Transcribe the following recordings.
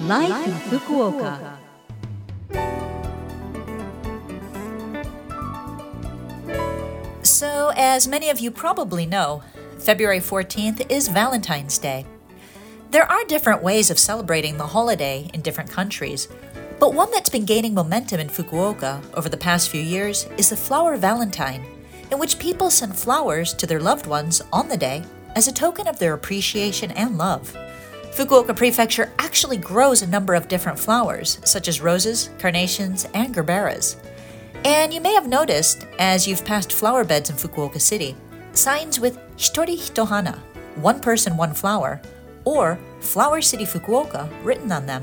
Life, in Fukuoka. So, as many of you probably know, February 14th is Valentine's Day. There are different ways of celebrating the holiday in different countries, but one that's been gaining momentum in Fukuoka over the past few years is the Flower Valentine, in which people send flowers to their loved ones on the day as a token of their appreciation and love. Fukuoka Prefecture actually grows a number of different flowers, such as roses, carnations, and gerberas. And you may have noticed, as you've passed flower beds in Fukuoka City, signs with Hitori Hitohana, one person, one flower, or Flower City Fukuoka written on them.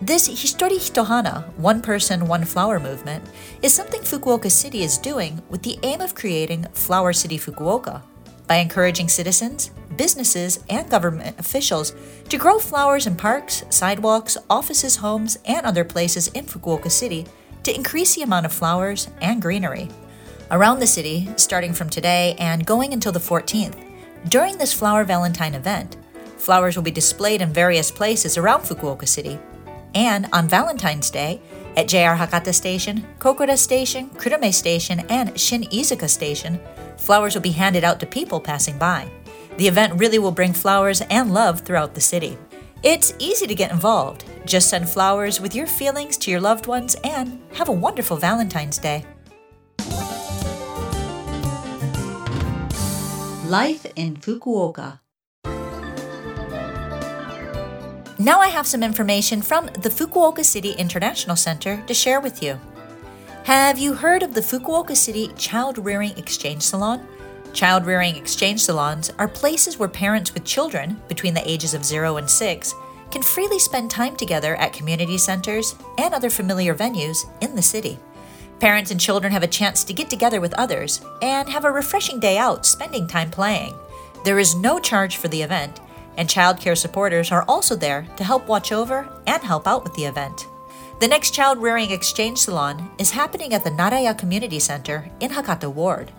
This Hitori Hitohana, one person, one flower movement, is something Fukuoka City is doing with the aim of creating Flower City Fukuoka by encouraging citizens, businesses, and government officials to grow flowers in parks, sidewalks, offices, homes, and other places in Fukuoka City to increase the amount of flowers and greenery. Around the city, starting from today and going until the 14th, during this Flower Valentine event, flowers will be displayed in various places around Fukuoka City and on Valentine's Day, at JR Hakata Station, Kokura Station, Kurume Station, and Shin Iizuka Station, flowers will be handed out to people passing by. The event really will bring flowers and love throughout the city. It's easy to get involved. Just send flowers with your feelings to your loved ones and have a wonderful Valentine's Day. Life in Fukuoka. Now I have some information from the Fukuoka City International Center to share with you. Have you heard of the Fukuoka City Child Rearing Exchange Salon? Child rearing exchange salons are places where parents with children between the ages of 0 and 6 can freely spend time together at community centers and other familiar venues in the city. Parents and children have a chance to get together with others and have a refreshing day out spending time playing. There is no charge for the event, and childcare supporters are also there to help watch over and help out with the event. The next child rearing exchange salon is happening at the Naraya Community Center in Hakata Ward.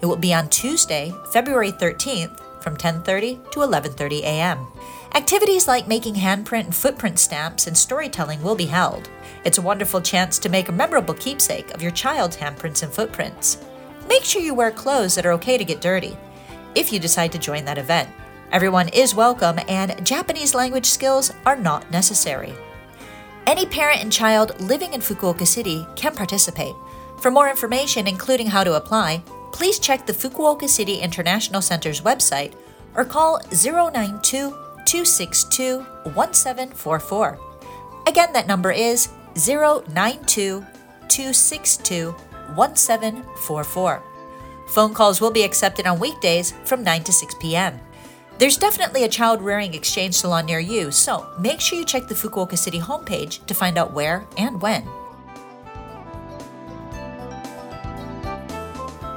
It will be on Tuesday, February 13th from 10:30 to 11:30 a.m. Activities like making handprint and footprint stamps and storytelling will be held. It's a wonderful chance to make a memorable keepsake of your child's handprints and footprints. Make sure you wear clothes that are okay to get dirty if you decide to join that event. Everyone is welcome, and Japanese language skills are not necessary. Any parent and child living in Fukuoka City can participate. For more information, including how to apply, please check the Fukuoka City International Center's website or call 092 262 1744. Again, that number is 092 262 1744. Phone calls will be accepted on weekdays from 9 to 6 p.m. There's definitely a child rearing exchange salon near you, so make sure you check the Fukuoka City homepage to find out where and when.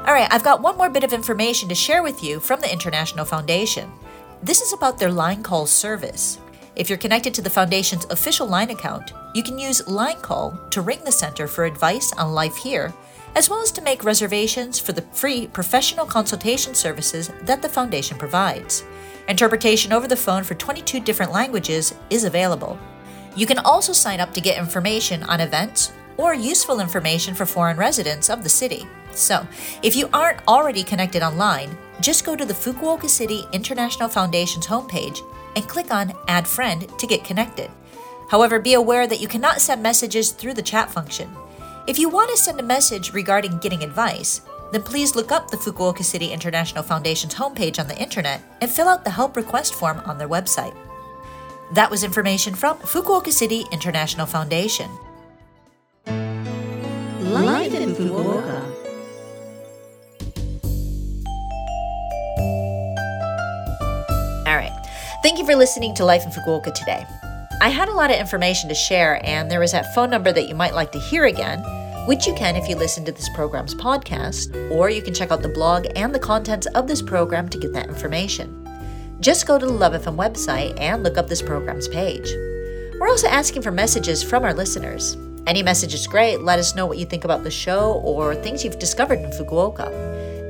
All right, I've got one more bit of information to share with you from the International Foundation. This is about their line call service. If you're connected to the Foundation's official line account, you can use Line Call to ring the center for advice on life here, as well as to make reservations for the free professional consultation services that the Foundation provides. Interpretation over the phone for 22 different languages is available. You can also sign up to get information on events or useful information for foreign residents of the city. So, if you aren't already connected online, just go to the Fukuoka City International Foundation's homepage and click on Add Friend to get connected. However, be aware that you cannot send messages through the chat function. If you want to send a message regarding getting advice, then please look up the Fukuoka City International Foundation's homepage on the internet and fill out the help request form on their website. That was information from Fukuoka City International Foundation. Life in Fukuoka. Thank you for listening to Life in Fukuoka today. I had a lot of information to share, and there is that phone number that you might like to hear again, which you can if you listen to this program's podcast, or you can check out the blog and the contents of this program to get that information. Just go to the Love FM website and look up this program's page. We're also asking for messages from our listeners. Any message is great. Let us know what you think about the show or things you've discovered in Fukuoka.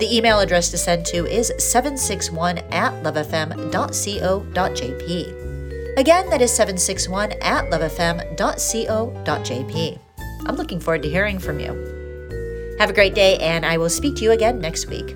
The email address to send to is 761 at lovefm.co.jp. Again, that is 761 at lovefm.co.jp. I'm looking forward to hearing from you. Have a great day, and I will speak to you again next week.